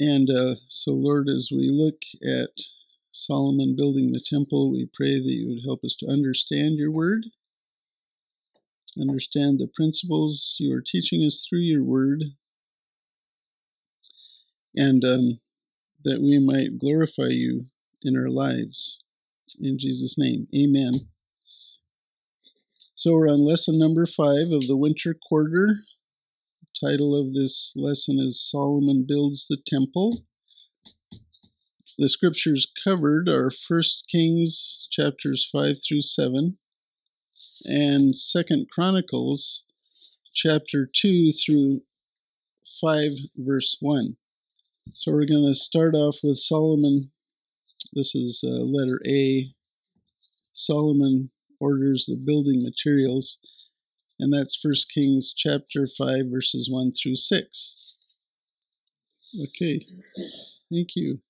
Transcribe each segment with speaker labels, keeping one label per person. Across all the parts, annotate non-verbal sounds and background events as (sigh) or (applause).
Speaker 1: And uh, so, Lord, as we look at Solomon building the temple, we pray that you would help us to understand your word, understand the principles you are teaching us through your word, and um, that we might glorify you in our lives. In Jesus' name, amen. So we're on lesson number five of the winter quarter. Title of this lesson is Solomon Builds the Temple. The scriptures covered are 1 Kings chapters 5 through 7 and 2nd Chronicles chapter 2 through 5 verse 1. So we're going to start off with Solomon. This is uh, letter A. Solomon orders the building materials, and that's First Kings chapter 5, verses 1 through 6. Okay, thank you.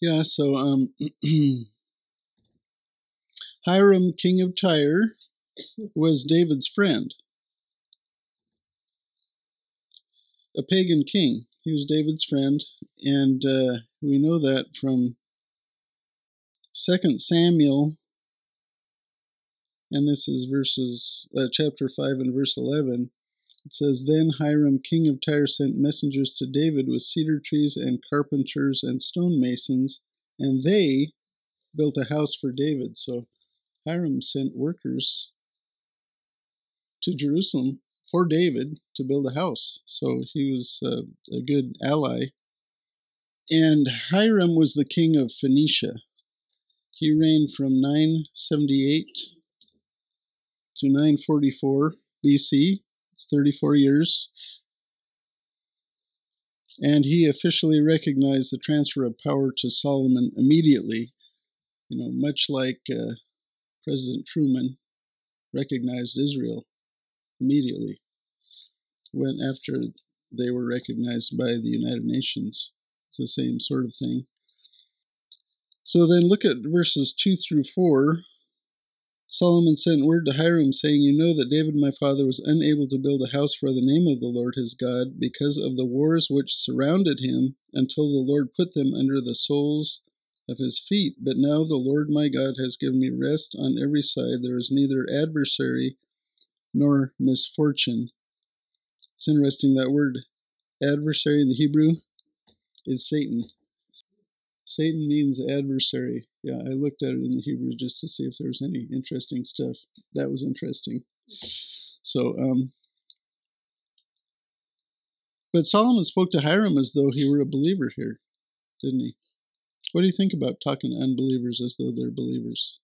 Speaker 1: Yeah, so um, (clears throat) Hiram, king of Tyre, was David's friend. A pagan king. He was David's friend, and uh, we know that from Second Samuel, and this is verses uh, chapter five and verse eleven. It says, Then Hiram, king of Tyre, sent messengers to David with cedar trees and carpenters and stonemasons, and they built a house for David. So Hiram sent workers to Jerusalem for David to build a house. So he was uh, a good ally. And Hiram was the king of Phoenicia. He reigned from 978 to 944 BC. It's 34 years. And he officially recognized the transfer of power to Solomon immediately. You know, much like uh, President Truman recognized Israel immediately when after they were recognized by the United Nations. It's the same sort of thing. So then look at verses 2 through 4. Solomon sent word to Hiram, saying, You know that David my father was unable to build a house for the name of the Lord his God because of the wars which surrounded him until the Lord put them under the soles of his feet. But now the Lord my God has given me rest on every side. There is neither adversary nor misfortune. It's interesting that word adversary in the Hebrew is Satan. Satan means adversary. Yeah, I looked at it in the Hebrew just to see if there was any interesting stuff. That was interesting. So, um, but Solomon spoke to Hiram as though he were a believer here, didn't he? What do you think about talking to unbelievers as though they're believers?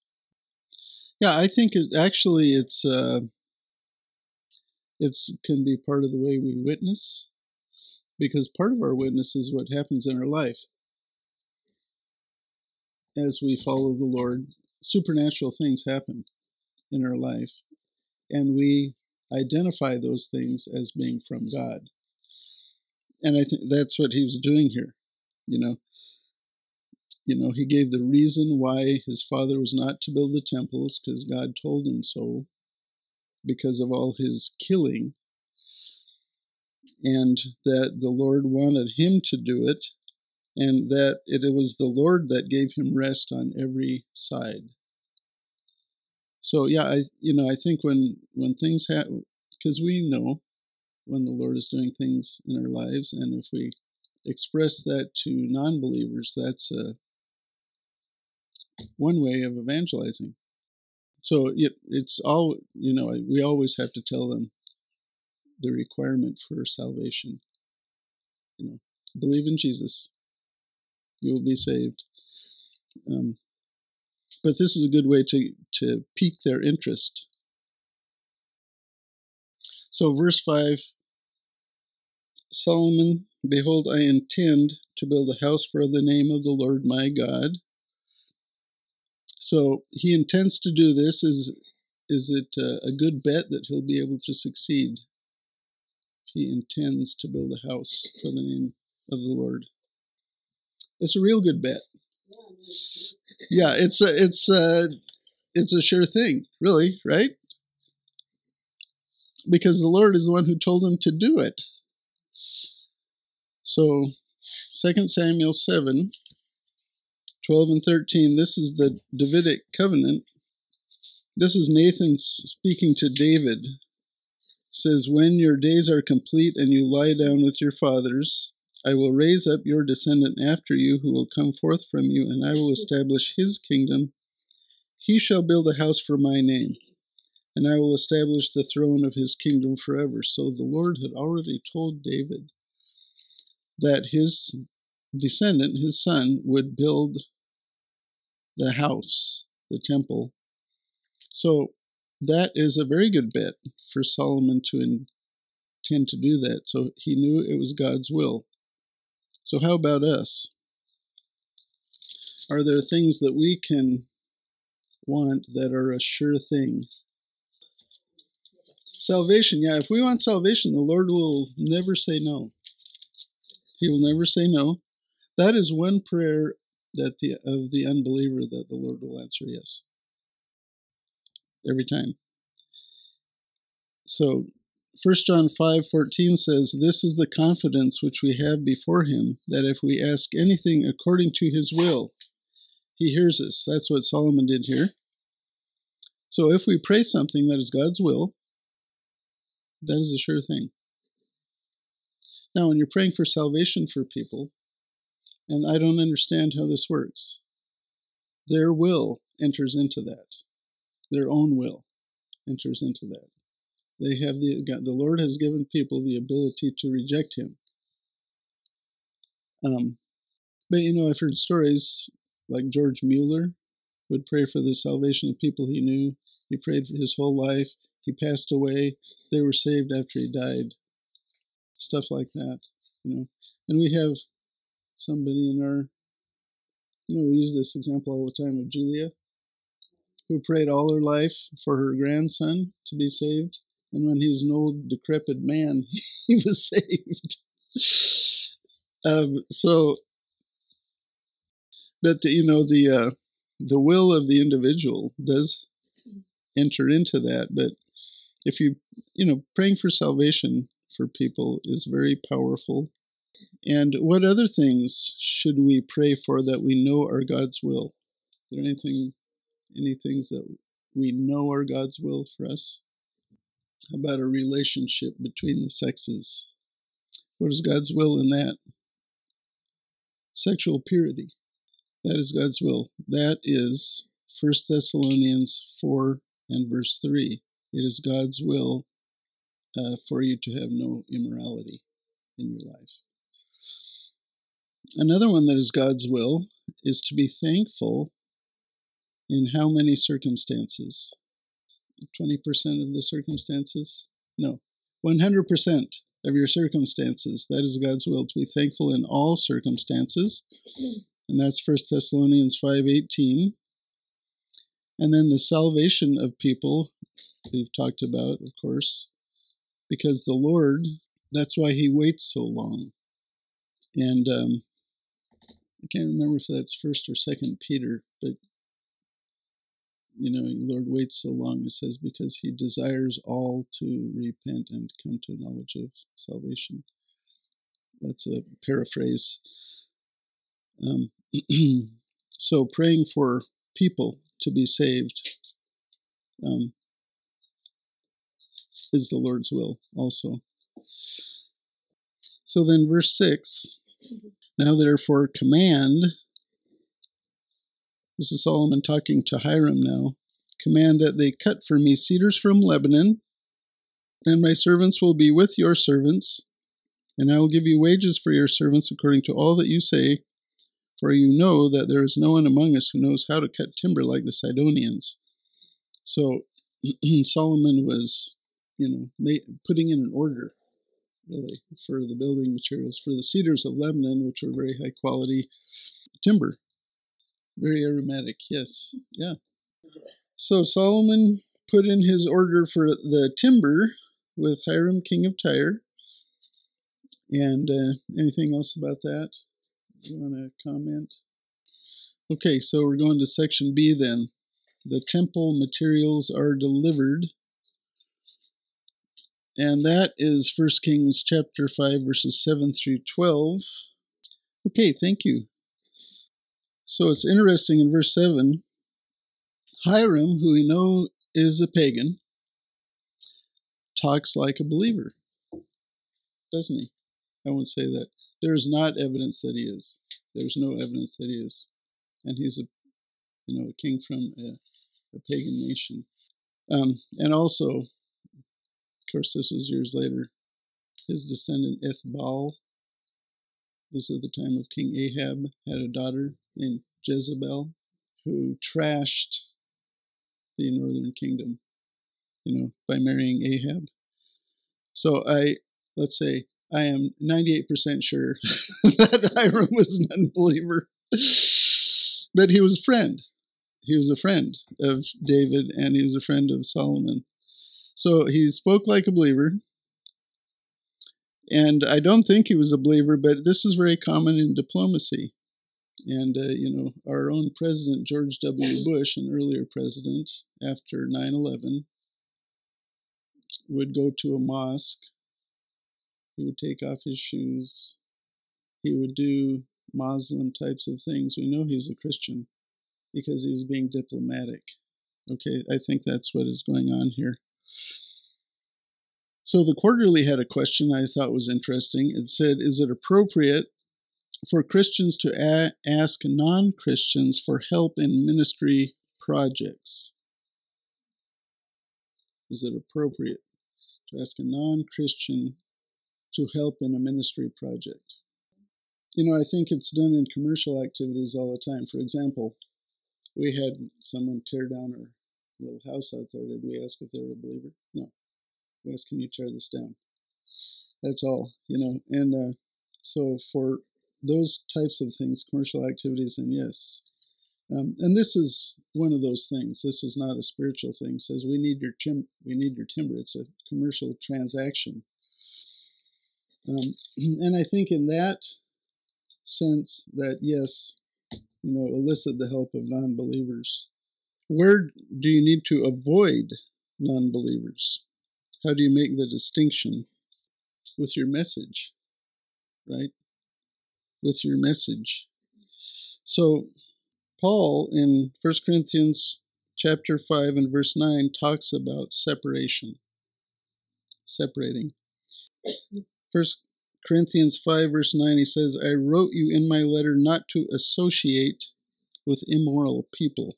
Speaker 1: Yeah, I think it actually it's uh, it's can be part of the way we witness because part of our witness is what happens in our life as we follow the Lord. Supernatural things happen in our life, and we identify those things as being from God. And I think that's what he was doing here. You know, you know, he gave the reason why his father was not to build the temples because God told him so because of all his killing, and that the Lord wanted him to do it, and that it was the Lord that gave him rest on every side. So yeah, I you know I think when when things happen, because we know when the Lord is doing things in our lives, and if we express that to non-believers, that's a one way of evangelizing. So it, it's all you know we always have to tell them the requirement for salvation. You know believe in jesus you will be saved um, but this is a good way to to pique their interest so verse 5 solomon behold i intend to build a house for the name of the lord my god so he intends to do this. Is is it a good bet that he'll be able to succeed? He intends to build a house for the name of the Lord. It's a real good bet. Yeah, it's a it's a it's a sure thing, really, right? Because the Lord is the one who told him to do it. So 2 Samuel 7 12 and 13. This is the Davidic covenant. This is Nathan speaking to David. He says, When your days are complete and you lie down with your fathers, I will raise up your descendant after you who will come forth from you, and I will (laughs) establish his kingdom. He shall build a house for my name, and I will establish the throne of his kingdom forever. So the Lord had already told David that his descendant, his son, would build the house, the temple. So that is a very good bet for Solomon to intend to do that. So he knew it was God's will. So, how about us? Are there things that we can want that are a sure thing? Salvation, yeah, if we want salvation, the Lord will never say no. He will never say no. That is one prayer that the of the unbeliever that the Lord will answer yes. Every time. So 1 John 5:14 says, "This is the confidence which we have before him, that if we ask anything according to his will, he hears us." That's what Solomon did here. So if we pray something that is God's will, that is a sure thing. Now, when you're praying for salvation for people, and I don't understand how this works. Their will enters into that. Their own will enters into that. They have the the Lord has given people the ability to reject Him. Um, but you know, I've heard stories like George Mueller would pray for the salvation of people he knew. He prayed for his whole life. He passed away. They were saved after he died. Stuff like that, you know. And we have somebody in our, you know, we use this example all the time of Julia, who prayed all her life for her grandson to be saved. And when he was an old, decrepit man, (laughs) he was saved. um, so, but the, you know the uh, the will of the individual does enter into that. But if you you know praying for salvation for people is very powerful and what other things should we pray for that we know are God's will? Is there anything, any things that we know are God's will for us? About a relationship between the sexes? What is God's will in that? Sexual purity. That is God's will. That is 1 Thessalonians 4 and verse 3. It is God's will uh, for you to have no immorality in your life. Another one that is God's will is to be thankful in how many circumstances? 20% of the circumstances? No, 100% of your circumstances. That is God's will to be thankful in all circumstances. And that's 1 Thessalonians 5:18. And then the salvation of people we've talked about, of course, because the Lord, that's why he waits so long. And um, I can't remember if that's first or second Peter, but you know, Lord waits so long, it says, because he desires all to repent and come to a knowledge of salvation. That's a paraphrase. Um, (clears throat) so praying for people to be saved um, is the Lord's will also. So then, verse 6 now, therefore, command. This is Solomon talking to Hiram now. Command that they cut for me cedars from Lebanon, and my servants will be with your servants, and I will give you wages for your servants according to all that you say, for you know that there is no one among us who knows how to cut timber like the Sidonians. So (clears throat) Solomon was, you know, putting in an order really, for the building materials, for the cedars of Lebanon, which were very high quality timber. Very aromatic, yes, yeah. So Solomon put in his order for the timber with Hiram, king of Tyre. And uh, anything else about that? You want to comment? Okay, so we're going to section B then. The temple materials are delivered and that is 1 Kings chapter 5 verses 7 through 12. Okay, thank you. So it's interesting in verse 7 Hiram, who we know is a pagan, talks like a believer, doesn't he? I won't say that. There's not evidence that he is. There's no evidence that he is. And he's a, you know, a king from a, a pagan nation. Um, and also, of course, this was years later, his descendant Ethbaal, this is the time of King Ahab, had a daughter named Jezebel who trashed the northern kingdom, you know, by marrying Ahab. So I, let's say, I am 98% sure (laughs) that Hiram was an unbeliever. But he was a friend. He was a friend of David and he was a friend of Solomon. So he spoke like a believer. And I don't think he was a believer, but this is very common in diplomacy. And, uh, you know, our own president, George W. (laughs) Bush, an earlier president after 9 11, would go to a mosque. He would take off his shoes. He would do Muslim types of things. We know he was a Christian because he was being diplomatic. Okay, I think that's what is going on here. So the quarterly had a question I thought was interesting. It said, Is it appropriate for Christians to a- ask non Christians for help in ministry projects? Is it appropriate to ask a non Christian to help in a ministry project? You know, I think it's done in commercial activities all the time. For example, we had someone tear down our little house out there. Did we ask if they were a believer? No. Asked, can you tear this down? That's all, you know. And uh, so for those types of things, commercial activities, then yes. Um, and this is one of those things. This is not a spiritual thing. It says we need your tim- we need your timber. It's a commercial transaction. Um, (clears throat) and I think in that sense that yes, you know, elicit the help of non-believers. Where do you need to avoid non-believers? How do you make the distinction with your message, right? With your message. So Paul in 1 Corinthians chapter 5 and verse 9 talks about separation. Separating. First Corinthians 5, verse 9, he says, I wrote you in my letter not to associate with immoral people.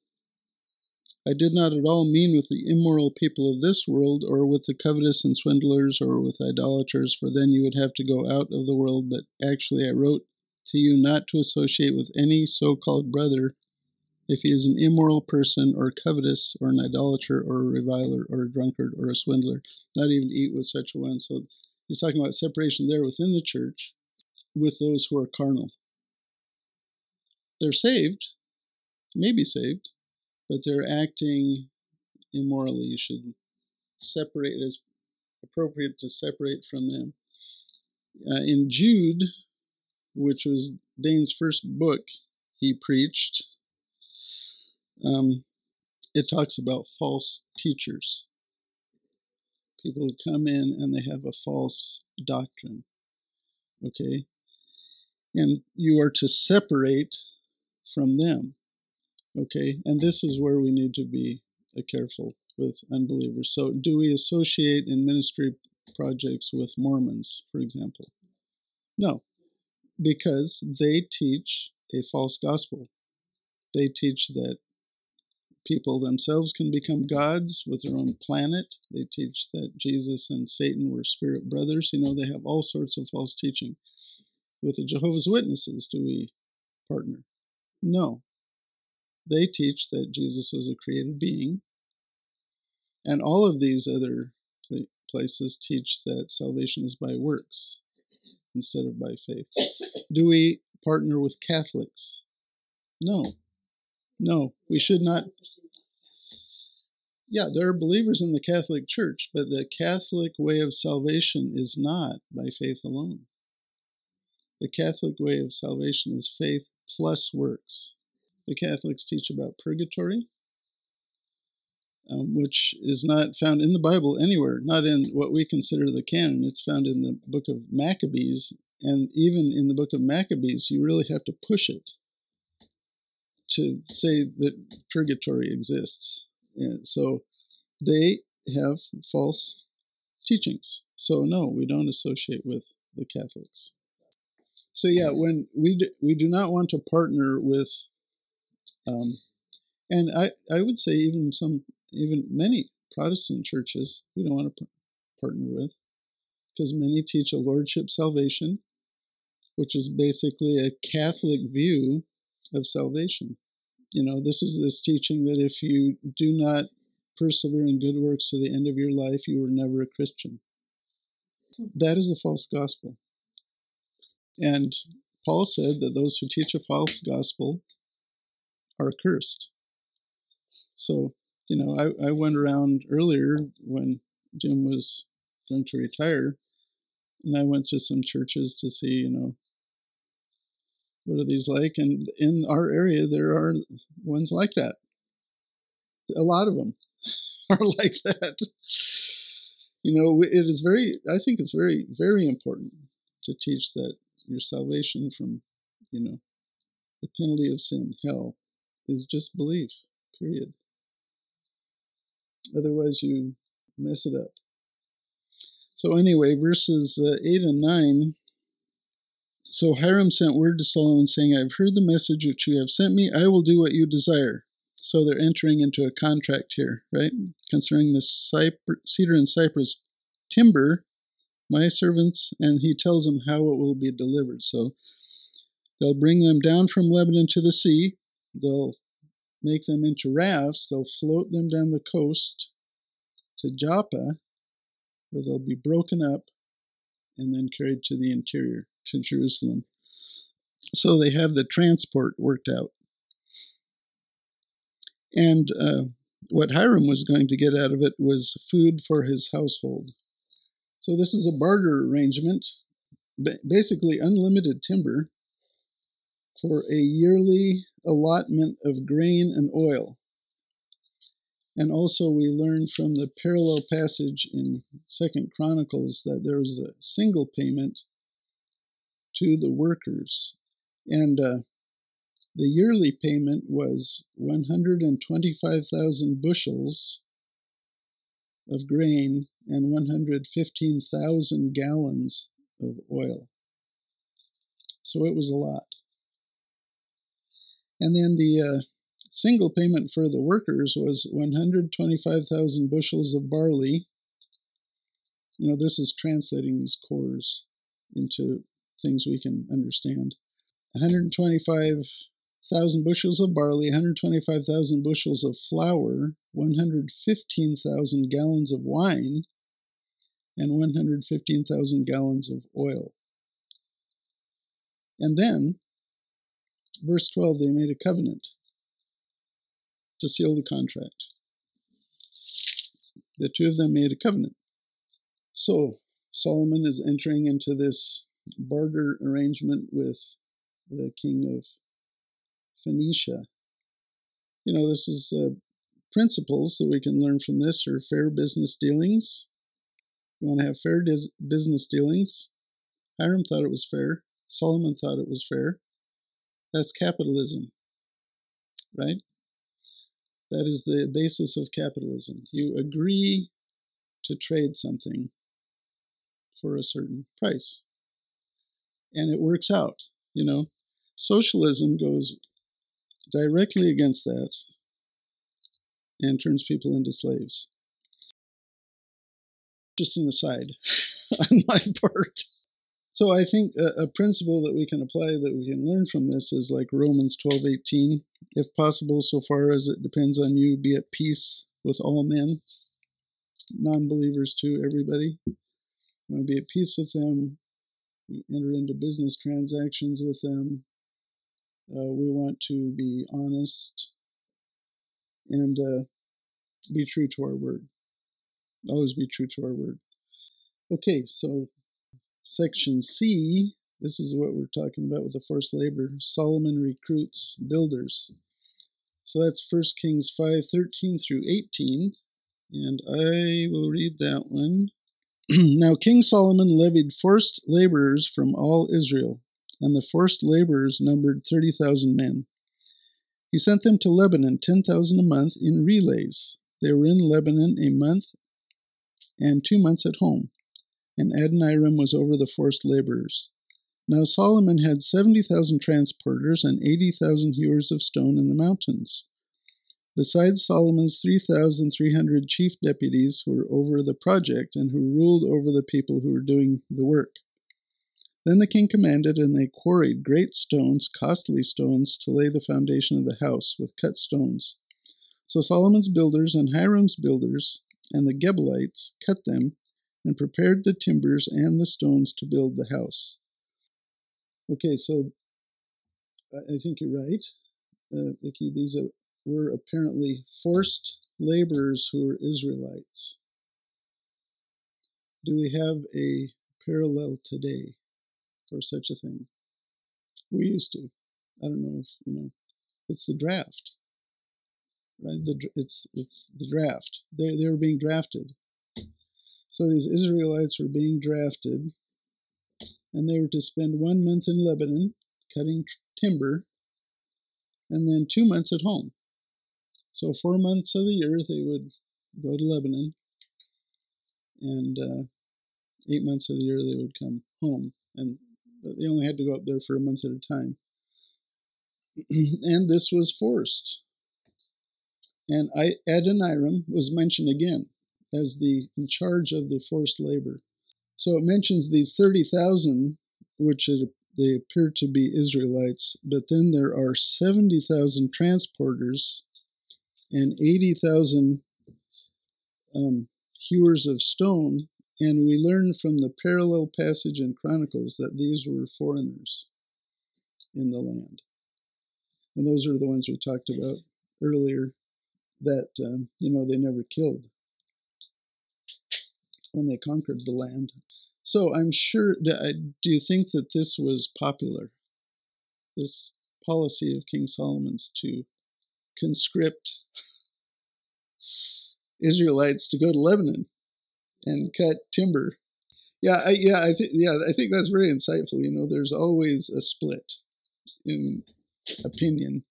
Speaker 1: I did not at all mean with the immoral people of this world, or with the covetous and swindlers, or with idolaters, for then you would have to go out of the world. But actually, I wrote to you not to associate with any so called brother if he is an immoral person, or covetous, or an idolater, or a reviler, or a drunkard, or a swindler, not even eat with such a one. So He's talking about separation there within the church with those who are carnal. They're saved, maybe saved, but they're acting immorally. You should separate as appropriate to separate from them. Uh, in Jude, which was Dane's first book he preached, um, it talks about false teachers people who come in and they have a false doctrine. Okay? And you are to separate from them. Okay? And this is where we need to be uh, careful with unbelievers. So, do we associate in ministry projects with Mormons, for example? No, because they teach a false gospel. They teach that people themselves can become gods with their own planet. They teach that Jesus and Satan were spirit brothers. You know, they have all sorts of false teaching. With the Jehovah's Witnesses, do we partner? No. They teach that Jesus was a created being. And all of these other places teach that salvation is by works instead of by faith. Do we partner with Catholics? No. No, we should not. Yeah, there are believers in the Catholic Church, but the Catholic way of salvation is not by faith alone. The Catholic way of salvation is faith plus works. The Catholics teach about purgatory, um, which is not found in the Bible anywhere, not in what we consider the canon. It's found in the book of Maccabees, and even in the book of Maccabees, you really have to push it to say that purgatory exists. And so they have false teachings. So no, we don't associate with the Catholics. So yeah, when we do, we do not want to partner with, um, and I I would say even some even many Protestant churches we don't want to partner with because many teach a lordship salvation, which is basically a Catholic view of salvation. You know, this is this teaching that if you do not persevere in good works to the end of your life, you were never a Christian. That is a false gospel. And Paul said that those who teach a false gospel are cursed. So, you know, I, I went around earlier when Jim was going to retire, and I went to some churches to see, you know, what are these like? And in our area, there are ones like that. A lot of them (laughs) are like that. You know, it is very, I think it's very, very important to teach that your salvation from, you know, the penalty of sin, hell, is just belief, period. Otherwise, you mess it up. So, anyway, verses uh, 8 and 9. So Hiram sent word to Solomon, saying, I have heard the message which you have sent me. I will do what you desire. So they're entering into a contract here, right? Concerning the cedar and cypress timber, my servants, and he tells them how it will be delivered. So they'll bring them down from Lebanon to the sea. They'll make them into rafts. They'll float them down the coast to Joppa, where they'll be broken up and then carried to the interior, to Jerusalem. So they have the transport worked out. And uh, what Hiram was going to get out of it was food for his household. So this is a barter arrangement, basically unlimited timber for a yearly allotment of grain and oil. And also we learn from the parallel passage in Second Chronicles that there was a single payment to the workers. And uh, the yearly payment was 125,000 bushels of grain and 115,000 gallons of oil. So it was a lot. And then the uh, single payment for the workers was 125,000 bushels of barley. You know, this is translating these kors into things we can understand. 125,000 bushels of barley, 125,000 bushels of flour, 115,000 gallons of wine, and 115,000 gallons of oil. And then, verse 12, they made a covenant to seal the contract. The two of them made a covenant. So Solomon is entering into this barter arrangement with the king of Phoenicia. You know, this is uh, principles that we can learn from this are fair business dealings. You want to have fair dis- business dealings. Hiram thought it was fair. Solomon thought it was fair. That's capitalism, right? That is the basis of capitalism. You agree to trade something for a certain price. And it works out, you know. Socialism goes directly against that and turns people into slaves. Just an aside (laughs) on my part. So I think a, a, principle that we can apply that we can learn from this is like Romans 12:18, if possible so far as it depends on you be at peace with all men, non-believers too, everybody. Want to be at peace with them, we enter into business transactions with them. Uh, we want to be honest and uh, be true to our word. Always be true to our word. Okay, so Section C, this is what we're talking about with the forced labor. Solomon recruits builders. So that's 1 Kings 5 13 through 18. And I will read that one. (clears throat) now King Solomon levied forced laborers from all Israel, and the forced laborers numbered 30,000 men. He sent them to Lebanon, 10,000 a month, in relays. They were in Lebanon a month and two months at home, and Adoniram was over the forced laborers. Now Solomon had 70,000 transporters and 80,000 hewers of stone in the mountains besides Solomon's 3,300 chief deputies who were over the project and who ruled over the people who were doing the work. Then the king commanded, and they quarried great stones, costly stones, to lay the foundation of the house with cut stones. So Solomon's builders and Hiram's builders and the Gebalites cut them and prepared the timbers and the stones to build the house. Okay, so I think you're right, uh, Vicky. These are were apparently forced laborers who were Israelites. Do we have a parallel today for such a thing? We used to. I don't know if you know. It's the draft, right? The, it's it's the draft. They they were being drafted. So these Israelites were being drafted, and they were to spend one month in Lebanon cutting timber, and then two months at home. So four months of the year they would go to Lebanon, and uh, eight months of the year they would come home, and they only had to go up there for a month at a time. (clears throat) and this was forced. And I, Adoniram was mentioned again as the in charge of the forced labor. So it mentions these 30,000, which it, they appear to be Israelites, but then there are 70,000 transporters and 80,000 um, hewers of stone. And we learn from the parallel passage in Chronicles that these were foreigners in the land. And those are the ones we talked about earlier that, um, you know, they never killed when they conquered the land. So I'm sure, uh, do you think that this was popular? This policy of King Solomon's to conscript Israelites to go to Lebanon and cut timber. Yeah, I, yeah, I think yeah, I think that's very insightful. You know, there's always a split in opinion.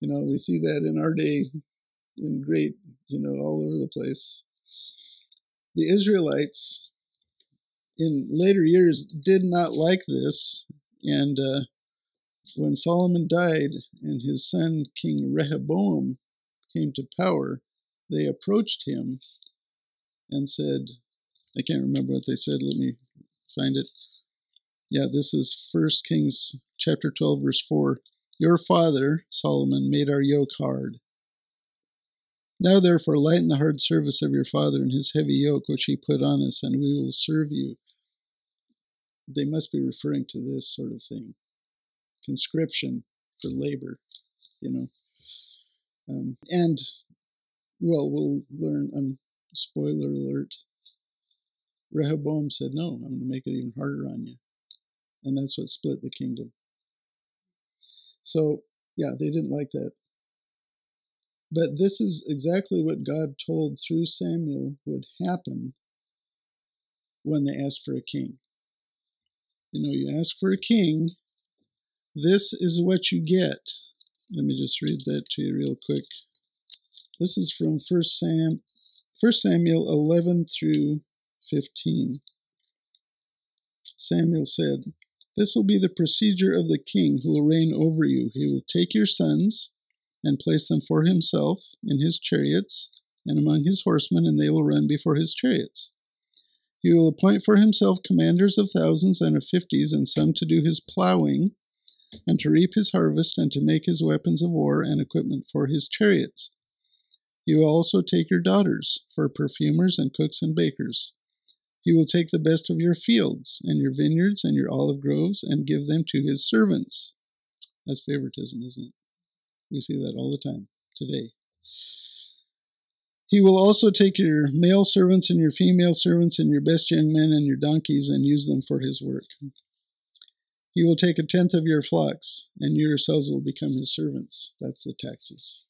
Speaker 1: You know, we see that in our day in great, you know, all over the place. The Israelites in later years did not like this, and uh, when Solomon died and his son King Rehoboam came to power, they approached him and said, I can't remember what they said. Let me find it. Yeah, this is First Kings chapter 12, verse 4. Your father, Solomon, made our yoke hard. Now, therefore, lighten the hard service of your father and his heavy yoke which he put on us, and we will serve you. They must be referring to this sort of thing conscription for labor, you know. Um, and, well, we'll learn, um, spoiler alert, Rehoboam said, No, I'm going to make it even harder on you. And that's what split the kingdom. So, yeah, they didn't like that. But this is exactly what God told through Samuel would happen when they asked for a king. You know, you ask for a king, this is what you get. Let me just read that to you real quick. This is from 1 Sam, 1 Samuel 11 through 15. Samuel said, This will be the procedure of the king who will reign over you. He will take your sons and place them for himself in his chariots and among his horsemen, and they will run before his chariots. He will appoint for himself commanders of thousands and of fifties, and some to do his plowing and to reap his harvest, and to make his weapons of war and equipment for his chariots. He will also take your daughters for perfumers and cooks and bakers. He will take the best of your fields and your vineyards and your olive groves and give them to his servants. That's favoritism, isn't it? We see that all the time today. He will also take your male servants and your female servants and your best young men and your donkeys and use them for his work. He will take a tenth of your flocks, and you yourselves will become his servants. That's the taxes.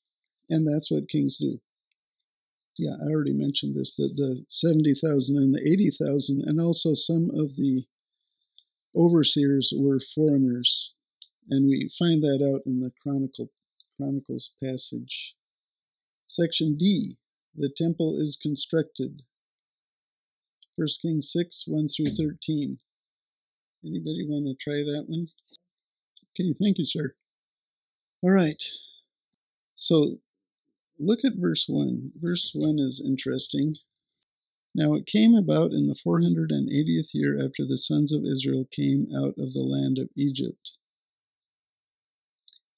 Speaker 1: And that's what kings do. yeah, I already mentioned this that the 70,000 and the 80,000, and also some of the overseers were foreigners. And we find that out in the Chronicle, Chronicles passage. Section D The temple is constructed. 1 Kings 6 1 through 13. Anybody want to try that one? Okay, thank you, sir. All right. So look at verse 1. Verse 1 is interesting. Now it came about in the 480th year after the sons of Israel came out of the land of Egypt.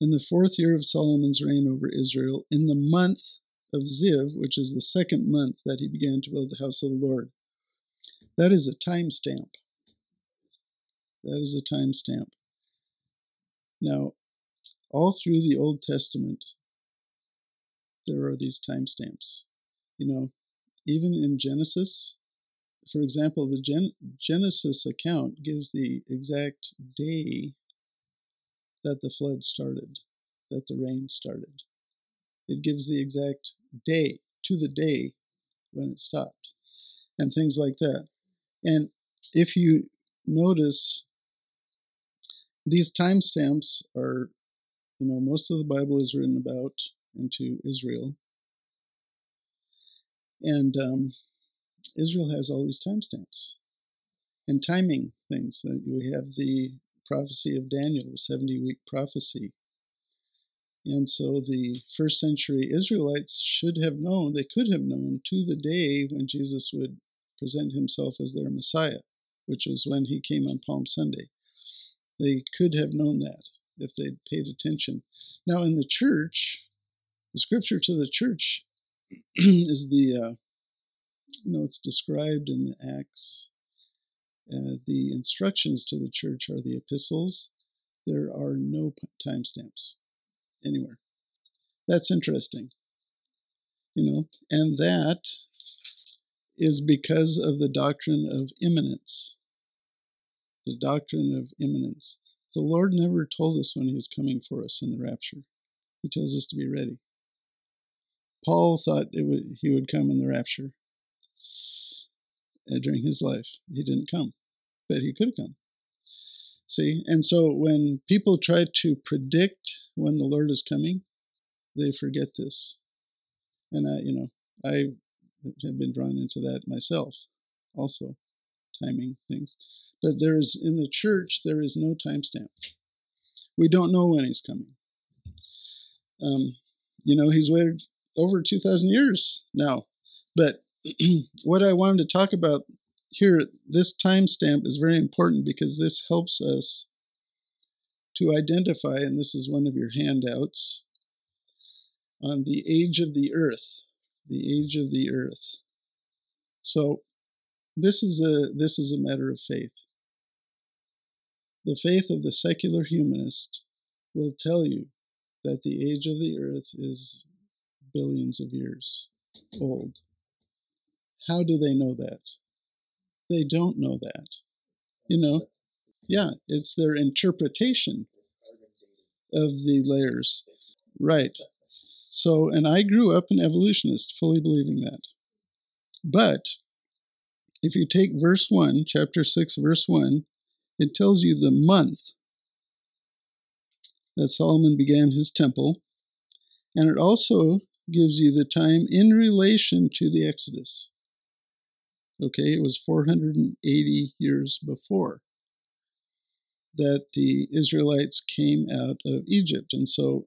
Speaker 1: In the fourth year of Solomon's reign over Israel, in the month of Ziv, which is the second month that he began to build the house of the Lord. That is a time stamp. That is a time stamp. Now, all through the Old Testament, there are these timestamps. You know, even in Genesis, for example, the Gen- Genesis account gives the exact day that the flood started, that the rain started. It gives the exact day to the day when it stopped, and things like that. And if you notice, these timestamps are, you know, most of the Bible is written about into Israel. And um, Israel has all these timestamps and timing things. That we have the prophecy of Daniel, the 70 week prophecy. And so the first century Israelites should have known, they could have known to the day when Jesus would present himself as their Messiah, which was when he came on Palm Sunday. They could have known that if they'd paid attention. Now, in the church, the scripture to the church (clears throat) is the, uh, you know, it's described in the Acts. Uh, the instructions to the church are the epistles. There are no timestamps anywhere. That's interesting. You know, and that is because of the doctrine of imminence. The doctrine of imminence. The Lord never told us when He was coming for us in the rapture. He tells us to be ready. Paul thought would, he would come in the rapture during his life. He didn't come, but he could have come. See, and so when people try to predict when the Lord is coming, they forget this. And I, you know, I have been drawn into that myself, also, timing things. But there is in the church there is no timestamp. We don't know when he's coming. Um, you know, he's waited over 2,000 years now. But (clears throat) what I wanted to talk about here, this timestamp is very important because this helps us to identify, and this is one of your handouts, on the age of the earth. The age of the earth. So this is a this is a matter of faith. The faith of the secular humanist will tell you that the age of the earth is billions of years old. How do they know that? They don't know that. You know, yeah, it's their interpretation of the layers. Right. So, and I grew up an evolutionist, fully believing that. But if you take verse 1, chapter 6, verse 1, it tells you the month that Solomon began his temple, and it also gives you the time in relation to the Exodus. Okay, it was 480 years before that the Israelites came out of Egypt. And so,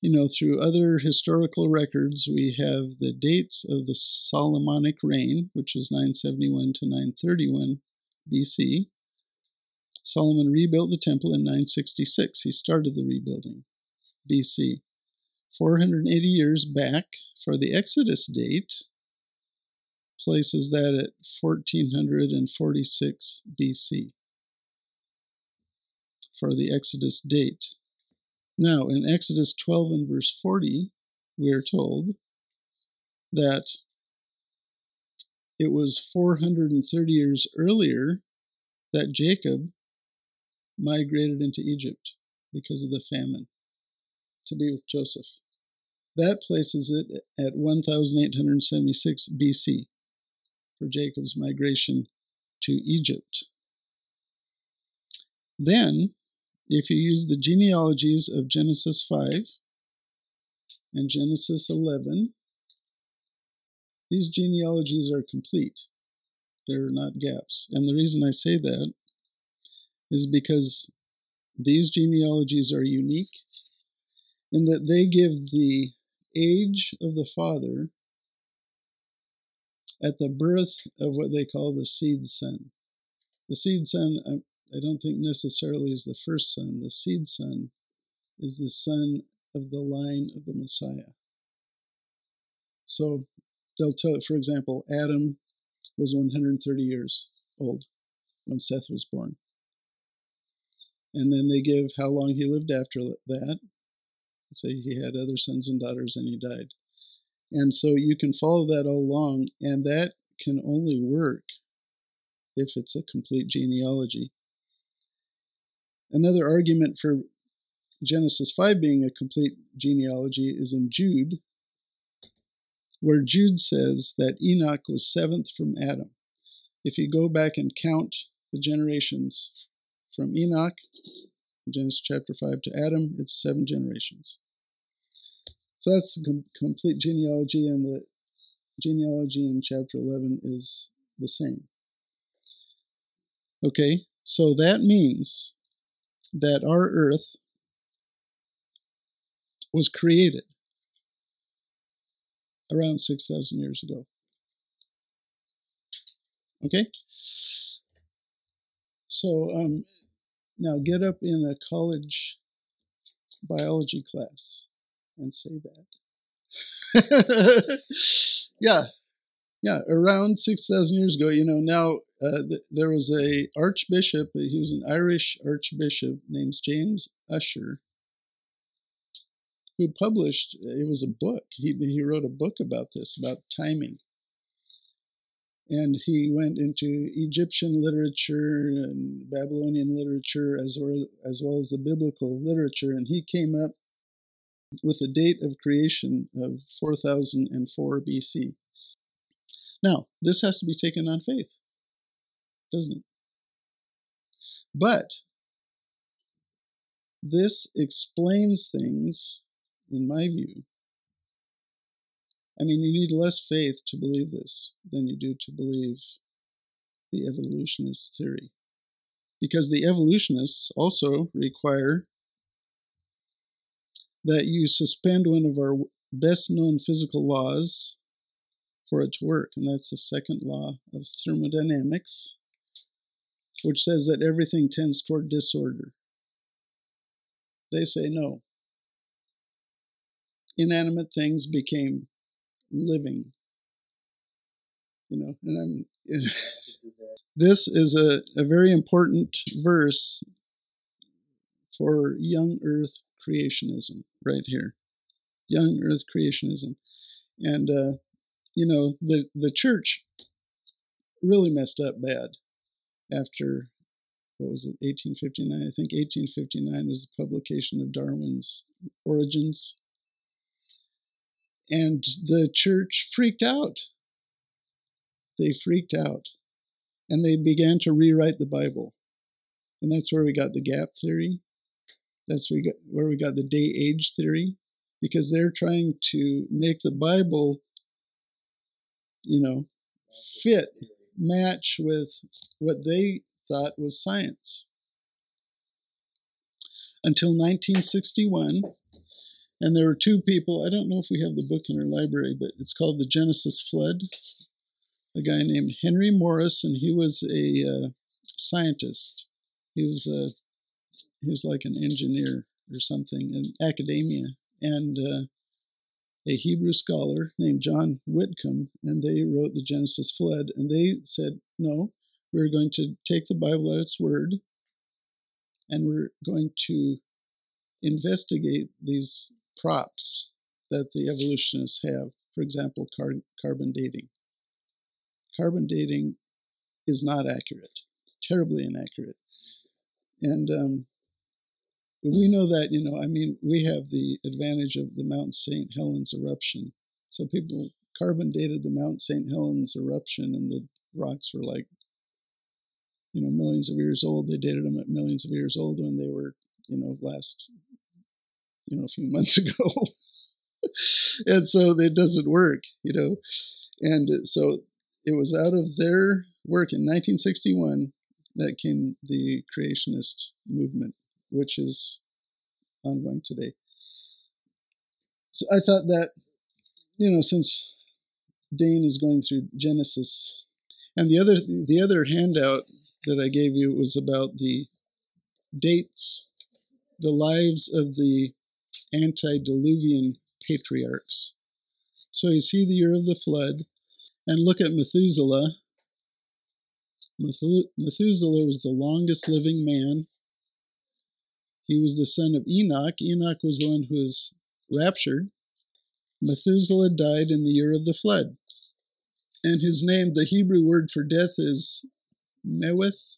Speaker 1: you know, through other historical records, we have the dates of the Solomonic reign, which was 971 to 931 BC. Solomon rebuilt the temple in 966. He started the rebuilding BC. 480 years back for the Exodus date places that at 1446 BC for the Exodus date. Now, in Exodus 12 and verse 40, we are told that it was 430 years earlier that Jacob migrated into Egypt because of the famine to be with Joseph. That places it at 1876 BC for Jacob's migration to Egypt. Then, if you use the genealogies of Genesis 5 and Genesis 11, these genealogies are complete. There are not gaps. And the reason I say that is because these genealogies are unique in that they give the age of the father at the birth of what they call the seed son. The seed son, um, I don't think necessarily is the first son. The seed son is the son of the line of the Messiah. So they'll tell, for example, Adam was 130 years old when Seth was born. And then they give how long he lived after that. Say he had other sons and daughters and he died. And so you can follow that all along, and that can only work if it's a complete genealogy. Another argument for Genesis 5 being a complete genealogy is in Jude, where Jude says that Enoch was seventh from Adam. If you go back and count the generations from Enoch, Genesis chapter 5 to Adam, it's seven generations. So that's com- complete genealogy, and the genealogy in chapter 11 is the same. Okay, so that means that our earth was created around 6,000 years ago. Okay? So um, now get up in a college biology class and say that. (laughs) yeah, yeah, around 6,000 years ago, you know, now uh, th- there was a archbishop, he was an Irish archbishop named James Ussher, who published, it was a book. He, he wrote a book about this, about timing. And he went into Egyptian literature and Babylonian literature as well, as well as the biblical literature, and he came up with a date of creation of 4004 BC. Now, this has to be taken on faith, doesn't it? But this explains things, in my view. I mean, you need less faith to believe this than you do to believe the evolutionist theory. Because the evolutionists also require that you suspend one of our best known physical laws for it to work, and that's the second law of thermodynamics, which says that everything tends toward disorder. They say no. Inanimate things became living. You know, and I'm. (laughs) this is a, a very important verse for young earth creationism right here. Young earth creationism. And, uh, you know, the, the church really messed up bad after, what was it, 1859? I think 1859 was the publication of Darwin's Origins. And the church freaked out. They freaked out. And they began to rewrite the Bible. And that's where we got the gap theory. That's where we got, where we got the day age theory, because they're trying to make the Bible, you know, fit, match with what they thought was science. Until 1961, and there were two people, I don't know if we have the book in our library, but it's called The Genesis Flood. A guy named Henry Morris, and he was a uh, scientist. He was a he was like an engineer or something in academia, and uh, a Hebrew scholar named John Whitcomb, and they wrote the Genesis flood, and they said, no, we're going to take the Bible at its word, and we're going to investigate these props that the evolutionists have. For example, car- carbon dating. Carbon dating is not accurate, terribly inaccurate. And um, we know that, you know, I mean, we have the advantage of the Mount St. Helens eruption. So people carbon dated the Mount St. Helens eruption, and the rocks were like, you know, millions of years old. They dated them at millions of years old when they were, you know, last, you know, a few (laughs) months ago. and so it doesn't work, you know. And so it was out of their work in 1961 that came the creationist movement, which is ongoing today. So I thought that, you know, since Dane is going through Genesis, and the other the other handout that I gave you was about the dates, the lives of the antediluvian patriarchs. So you see the year of the flood, and look at Methuselah. Methuselah was the longest living man. He was the son of Enoch. Enoch was the one who was raptured. Methuselah died in the year of the flood. And his name, the Hebrew word for death is Mewith.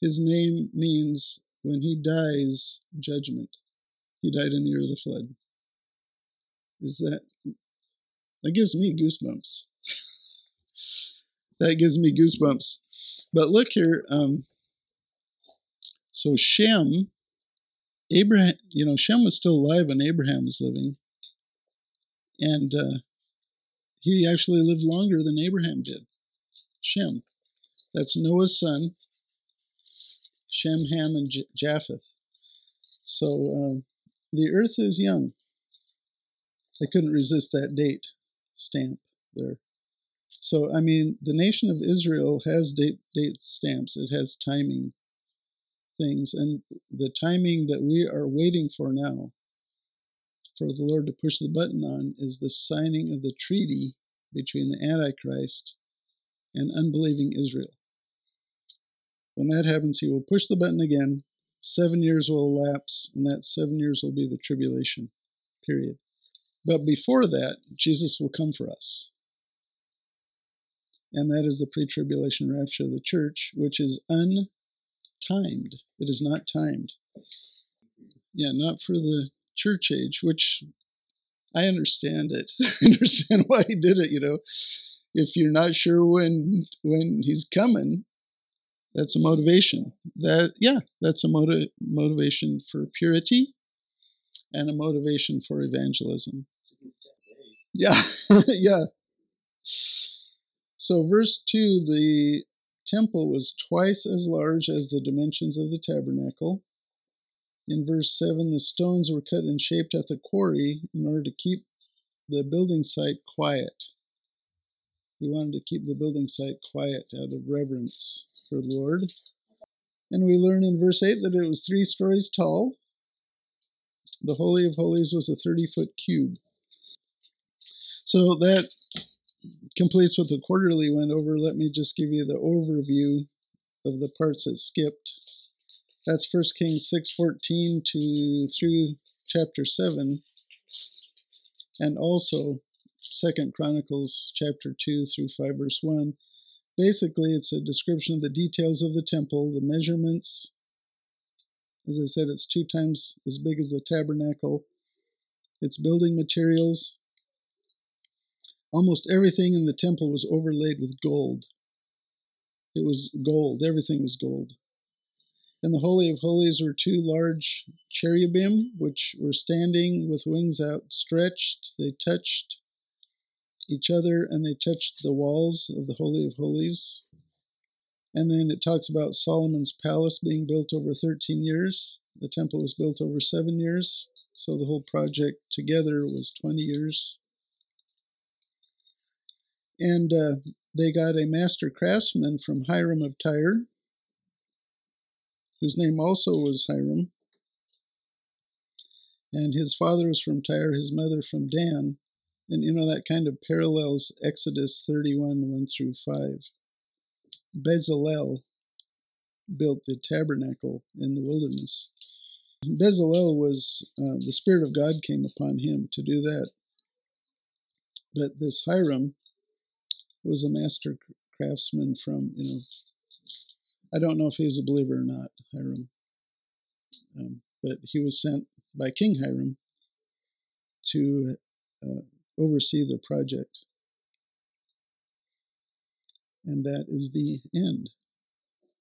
Speaker 1: His name means when he dies, judgment. He died in the year of the flood. Is that that gives me goosebumps. (laughs) that gives me goosebumps. But look here. Um, so Shem, Abraham, you know, Shem was still alive when Abraham was living, and uh, he actually lived longer than Abraham did. Shem, that's Noah's son. Shem, Ham, and J- Japheth. So uh, the earth is young. I couldn't resist that date stamp there. So, I mean, the nation of Israel has date, date stamps, it has timing things, and the timing that we are waiting for now for the Lord to push the button on is the signing of the treaty between the Antichrist and unbelieving Israel. When that happens, he will push the button again. Seven years will elapse, and that seven years will be the tribulation period. But before that, Jesus will come for us. And that is the pre tribulation rapture of the church, which is untimed. It is not timed. Yeah, not for the church age, which I understand it. (laughs) I understand why he did it, you know. If you're not sure when when he's coming, that's a motivation. That yeah, that's a motiv- motivation for purity and a motivation for evangelism. Yeah, (laughs) yeah. So, verse 2 the temple was twice as large as the dimensions of the tabernacle. In verse 7, the stones were cut and shaped at the quarry in order to keep the building site quiet. He wanted to keep the building site quiet out of reverence for the Lord. And we learn in verse 8 that it was three stories tall. The Holy of Holies was a 30 foot cube. So that completes what the quarterly went over. Let me just give you the overview of the parts that skipped. That's 1 Kings 6:14 to through chapter 7 and also 2nd Chronicles chapter 2 through 5 verse 1. Basically, it's a description of the details of the temple, the measurements. As I said, it's two times as big as the tabernacle. Its building materials, Almost everything in the temple was overlaid with gold. It was gold, everything was gold. In the Holy of Holies were two large cherubim, which were standing with wings outstretched. They touched each other and they touched the walls of the Holy of Holies. And then it talks about Solomon's palace being built over 13 years. The temple was built over seven years. So the whole project together was 20 years. And uh, they got a master craftsman from Hiram of Tyre, whose name also was Hiram. And his father was from Tyre, his mother from Dan. And you know, that kind of parallels Exodus 31 1 through 5. Bezalel built the tabernacle in the wilderness. Bezalel was, uh, the Spirit of God came upon him to do that. But this Hiram was a master craftsman from, you know, I don't know if he was a believer or not, Hiram. Um, but he was sent by King Hiram to uh, oversee the project. And that is the end.